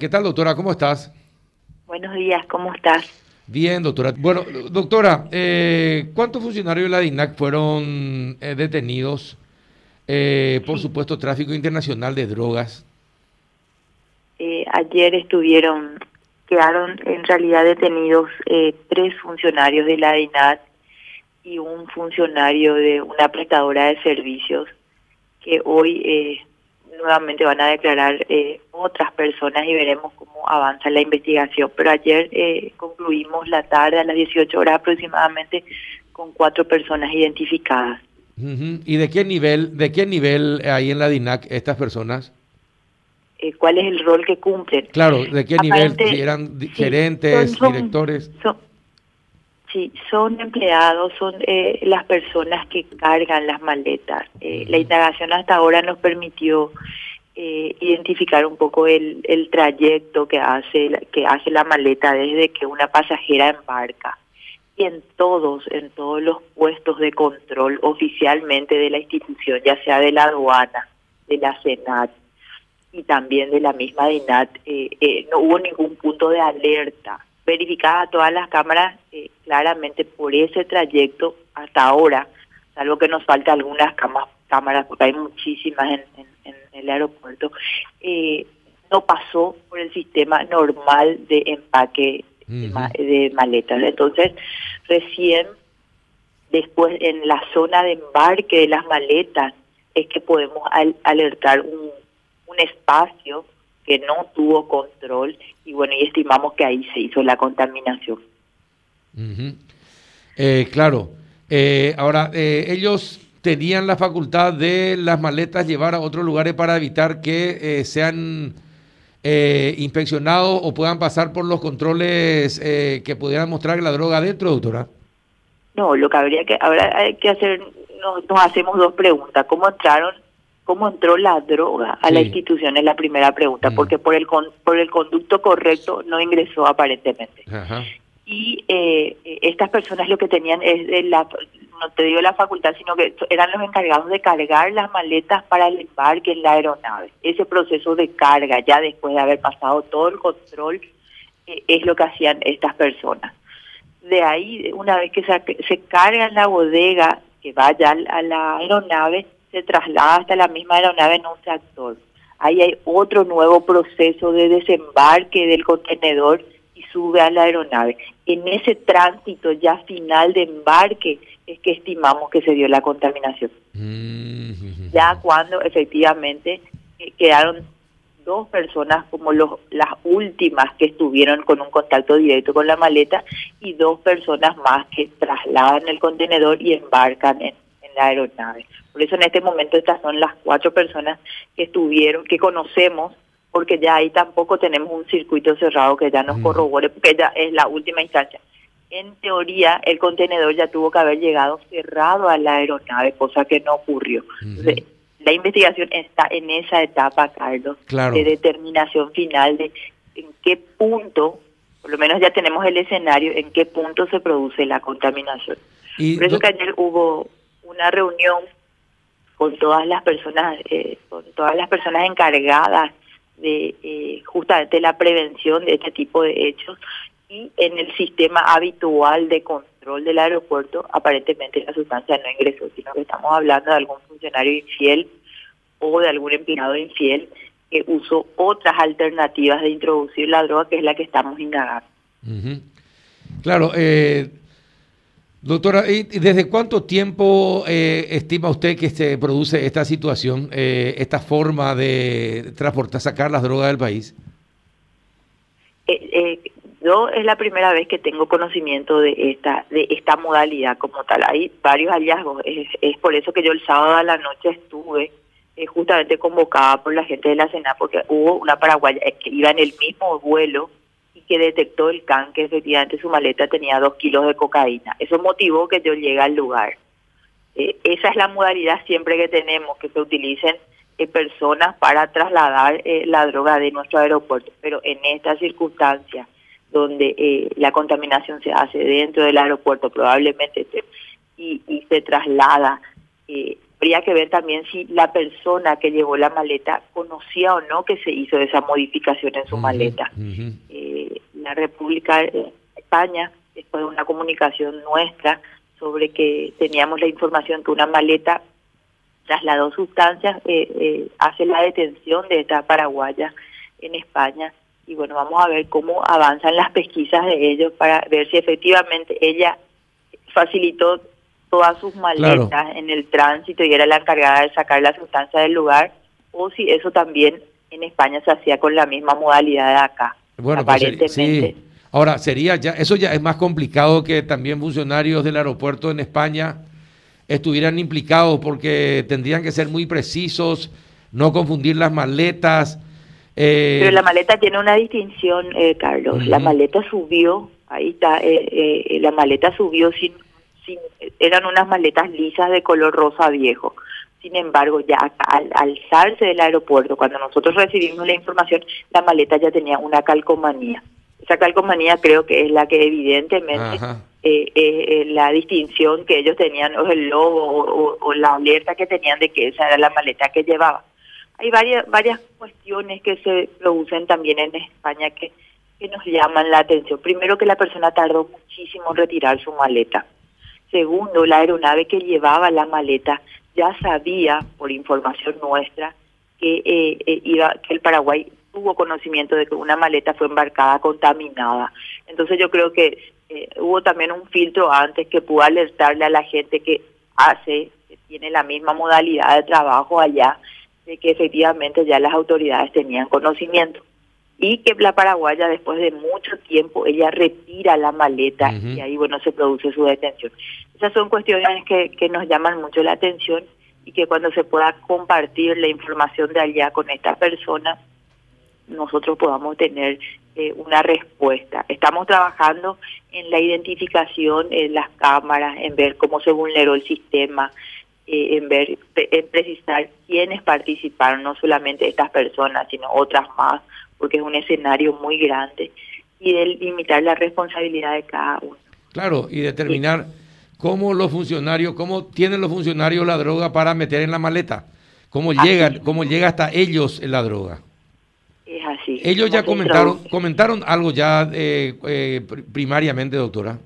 ¿Qué tal, doctora? ¿Cómo estás? Buenos días, ¿cómo estás? Bien, doctora. Bueno, doctora, eh, ¿cuántos funcionarios de la DINAC fueron eh, detenidos eh, por supuesto tráfico internacional de drogas? ayer estuvieron, quedaron en realidad detenidos tres funcionarios de la DINAC y un funcionario de una prestadora de servicios que hoy nuevamente van a declarar eh, otras personas y veremos cómo avanza la investigación. Pero ayer eh, concluimos la tarde a las 18 horas aproximadamente con cuatro personas identificadas. ¿Y de qué nivel, de qué nivel hay en la DINAC estas personas? Eh, ¿Cuál es el rol que cumplen? Claro, ¿de qué nivel? Si eran gerentes, directores. Sí, son empleados, son eh, las personas que cargan las maletas. Eh, la indagación hasta ahora nos permitió eh, identificar un poco el, el trayecto que hace, que hace la maleta desde que una pasajera embarca. Y en todos, en todos los puestos de control oficialmente de la institución, ya sea de la aduana, de la Senat y también de la misma DINAT, no hubo ningún punto de alerta verificada todas las cámaras eh, claramente por ese trayecto hasta ahora, salvo que nos falta algunas cámaras, porque hay muchísimas en, el aeropuerto, eh, no pasó por el sistema normal de empaque de, maletas. Entonces, recién después en la zona de embarque de las maletas es que podemos alertar un, un espacio que no tuvo control y bueno, y estimamos que ahí se hizo la contaminación. Eh, claro. Eh, ahora, eh, ellos tenían la facultad de las maletas llevar a otros lugares para evitar que sean inspeccionados o puedan pasar por los controles que pudieran mostrar la droga dentro, doctora. No, lo que habría que, ahora hay que hacer, nos hacemos dos preguntas. ¿Cómo entraron cómo entró la droga a la institución es la primera pregunta, mm. porque por el por el conducto correcto no ingresó aparentemente. Y eh, estas personas lo que tenían es de la, no te digo la facultad, sino que eran los encargados de cargar las maletas para el embarque en la aeronave. Ese proceso de carga, ya después de haber pasado todo el control, eh, es lo que hacían estas personas. De ahí, una vez que se, se carga en la bodega, que vaya a la aeronave, se traslada hasta la misma aeronave en un tractor. Ahí hay otro nuevo proceso de desembarque del contenedor y sube a la aeronave. En ese tránsito ya final de embarque es que estimamos que se dio la contaminación. Mm. Ya cuando efectivamente eh, quedaron dos personas como los, las últimas que estuvieron con un contacto directo con la maleta y dos personas más que trasladan el contenedor y embarcan en, en la aeronave. Por eso en este momento estas son las cuatro personas que estuvieron, que conocemos, porque ya ahí tampoco tenemos un circuito cerrado que ya nos corrobore, porque ya es la última instancia. En teoría, el contenedor ya tuvo que haber llegado cerrado a la aeronave, cosa que no ocurrió. la investigación está en esa etapa, Carlos, de determinación final de en qué punto, por lo menos ya tenemos el escenario, en qué punto se produce la contaminación. por eso que ayer hubo una reunión con todas las personas, eh, con todas las personas encargadas de eh, justamente la prevención de este tipo de hechos y en el sistema habitual de control del aeropuerto aparentemente la sustancia no ingresó, sino que estamos hablando de algún funcionario infiel o de algún empleado infiel que usó otras alternativas de introducir la droga que es la que estamos indagando. Claro, eh, Doctora, ¿y desde cuánto tiempo eh, estima usted que se produce esta situación, eh, esta forma de transportar, sacar las drogas del país? Eh, yo es la primera vez que tengo conocimiento de esta de esta modalidad como tal. Hay varios hallazgos. Es, por eso que yo el sábado a la noche estuve justamente convocada por la gente de la Sena, porque hubo una paraguaya que iba en el mismo vuelo que detectó el can que efectivamente su maleta tenía dos kilos de cocaína. Eso motivó que yo llegue al lugar. Eh, esa es la modalidad siempre que tenemos, que se utilicen eh, personas para trasladar eh, la droga de nuestro aeropuerto. Pero en esta circunstancia, donde la contaminación se hace dentro del aeropuerto probablemente y, y se traslada habría que ver también si la persona que llevó la maleta conocía o no que se hizo esa modificación en su maleta. Eh, la República de España, después de una comunicación nuestra sobre que teníamos la información que una maleta trasladó sustancias, eh, eh, hace la detención de esta paraguaya en España. Y bueno, vamos a ver cómo avanzan las pesquisas de ellos para ver si efectivamente ella facilitó todas sus maletas en el tránsito y era la encargada de sacar la sustancia del lugar, o si eso también en España se hacía con la misma modalidad de acá. Bueno, pues, aparentemente. sí. Ahora, sería ya, eso ya es más complicado que también funcionarios del aeropuerto en España estuvieran implicados porque tendrían que ser muy precisos, no confundir las maletas. Eh, Pero la maleta tiene una distinción, eh, Carlos. La maleta subió, ahí está, eh, la maleta subió sin eran unas maletas lisas de color rosa viejo. Sin embargo, ya al alzarse del aeropuerto, cuando nosotros recibimos la información, la maleta ya tenía una calcomanía. Esa calcomanía creo que es la que evidentemente eh, la distinción que ellos tenían, o el logo, o, la alerta que tenían de que esa era la maleta que llevaba. Hay varias, varias cuestiones que se producen también en España que, que nos llaman la atención. Primero que la persona tardó muchísimo en retirar su maleta. Segundo, la aeronave que llevaba la maleta ya sabía, por información nuestra, que, eh, eh, iba, que el Paraguay tuvo conocimiento de que una maleta fue embarcada contaminada. Entonces yo creo que eh, hubo también un filtro antes que pudo alertarle a la gente que hace, que tiene la misma modalidad de trabajo allá, de que efectivamente ya las autoridades tenían conocimiento y que la paraguaya después de mucho tiempo ella retira la maleta y ahí bueno se produce su detención. Esas son cuestiones que, que nos llaman mucho la atención y que cuando se pueda compartir la información de allá con esta persona nosotros podamos tener eh, una respuesta. Estamos trabajando en la identificación en las cámaras, en ver cómo se vulneró el sistema, eh, en ver, en precisar quiénes participaron, no solamente estas personas, sino otras más, porque es un escenario muy grande, y de limitar la responsabilidad de cada uno. Claro, y determinar cómo los funcionarios, cómo tienen los funcionarios la droga para meter en la maleta, cómo llegan, cómo llega hasta ellos la droga. Es así. Ellos ya comentaron, comentaron algo ya eh, eh, primariamente, doctora.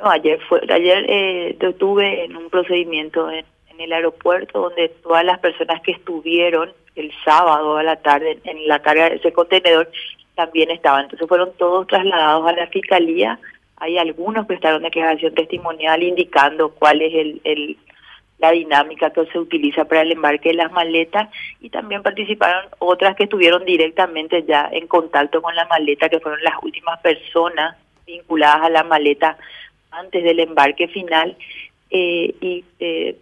No, ayer fue, ayer eh, estuve en un procedimiento en, en el aeropuerto donde todas las personas que estuvieron el sábado a la tarde en la carga de ese contenedor también estaban. Entonces fueron todos trasladados a la fiscalía. Hay algunos prestaron declaración testimonial indicando cuál es el, el la dinámica que se utiliza para el embarque de las maletas y también participaron otras que estuvieron directamente ya en contacto con la maleta, que fueron las últimas personas vinculadas a la maleta antes del embarque final. Eh, y eh,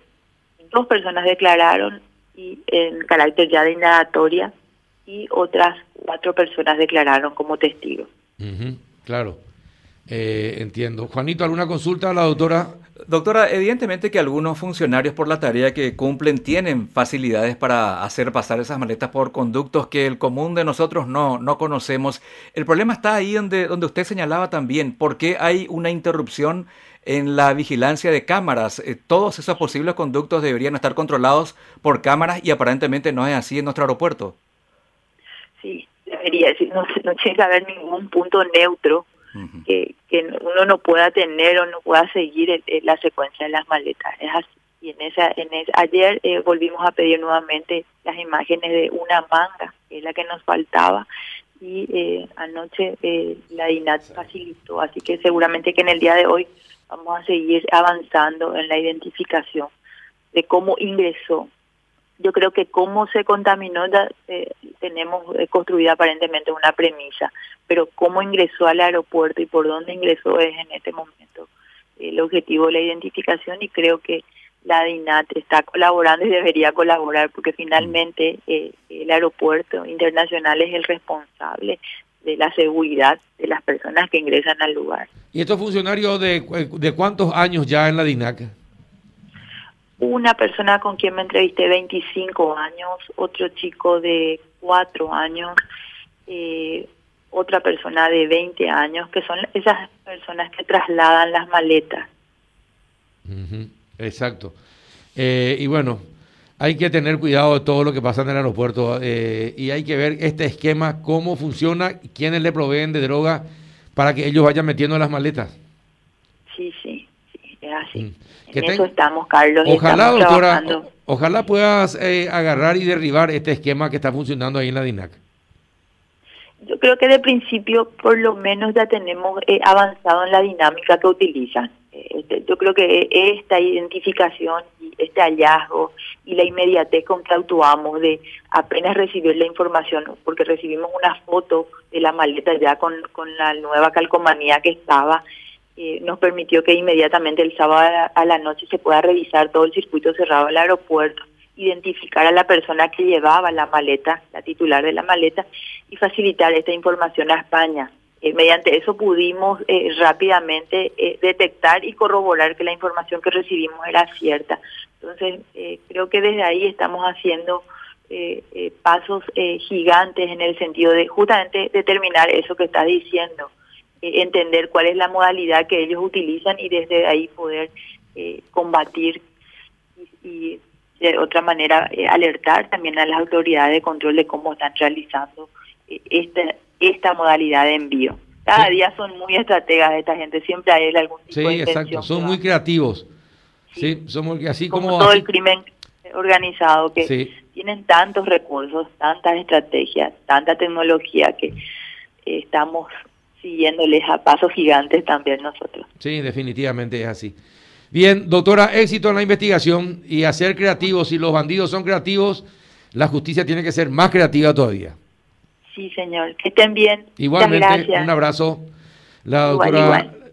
dos personas declararon y en carácter ya de indagatoria y otras cuatro personas declararon como testigos. claro, eh, entiendo. Juanito, ¿alguna consulta a la doctora? Doctora, evidentemente que algunos funcionarios por la tarea que cumplen tienen facilidades para hacer pasar esas maletas por conductos que el común de nosotros no, no conocemos. El problema está ahí donde, donde usted señalaba también, ¿por qué hay una interrupción en la vigilancia de cámaras. Eh, todos esos posibles conductos deberían estar controlados por cámaras y aparentemente no es así en nuestro aeropuerto. Sí, debería, no, no que haber ningún punto neutro que, que uno no pueda tener o no pueda seguir la secuencia de las maletas. Es así. Y en esa, en ayer eh, volvimos a pedir nuevamente las imágenes de una manga, que es la que nos faltaba, y eh, anoche eh, la DINAT facilitó, así que seguramente que en el día de hoy vamos a seguir avanzando en la identificación de cómo ingresó. Yo creo que cómo se contaminó, eh, tenemos eh, construida aparentemente una premisa, pero cómo ingresó al aeropuerto y por dónde ingresó es en este momento el objetivo de la identificación y creo que la DINAT está colaborando y debería colaborar porque finalmente eh, el aeropuerto internacional es el responsable de la seguridad de las personas que ingresan al lugar. ¿Y estos funcionarios de, de cuántos años ya en la DINAC? Una persona con quien me entrevisté 25 años, otro chico de 4 años, eh, otra persona de 20 años, que son esas personas que trasladan las maletas. Exacto. Eh, y bueno, hay que tener cuidado de todo lo que pasa en el aeropuerto eh, y hay que ver este esquema, cómo funciona, quiénes le proveen de droga para que ellos vayan metiendo las maletas. Sí. Mm. En eso estamos, Carlos. Ojalá, doctora, ojalá puedas eh, agarrar y derribar este esquema que está funcionando ahí en la DINAC. Yo creo que de principio, por lo menos, ya tenemos eh, avanzado en la dinámica que utilizan. Este, yo creo que esta identificación y este hallazgo y la inmediatez con que actuamos de apenas recibir la información, porque recibimos una foto de la maleta ya con, con la nueva calcomanía que estaba, eh, nos permitió que inmediatamente el sábado a la noche se pueda revisar todo el circuito cerrado del aeropuerto, identificar a la persona que llevaba la maleta, la titular de la maleta, y facilitar esta información a España. Eh, mediante eso pudimos eh, rápidamente detectar y corroborar que la información que recibimos era cierta. Entonces, creo que desde ahí estamos haciendo pasos gigantes en el sentido de justamente determinar eso que está diciendo eh, entender cuál es la modalidad que ellos utilizan y desde ahí poder eh, combatir y, de otra manera eh, alertar también a las autoridades de control de cómo están realizando esta, esta modalidad de envío. Cada día son muy estrategas esta gente, siempre hay algún tipo sí, exacto, son muy creativos. Sí, somos así como, todo el crimen organizado que tienen tantos recursos, tantas estrategias, tanta tecnología que estamos siguiéndoles a pasos gigantes también nosotros. Sí, definitivamente es así. Bien, doctora, éxito en la investigación y a ser creativos. Si los bandidos son creativos, la justicia tiene que ser más creativa todavía. Sí, señor. Que estén bien. Igualmente, un abrazo. La doctora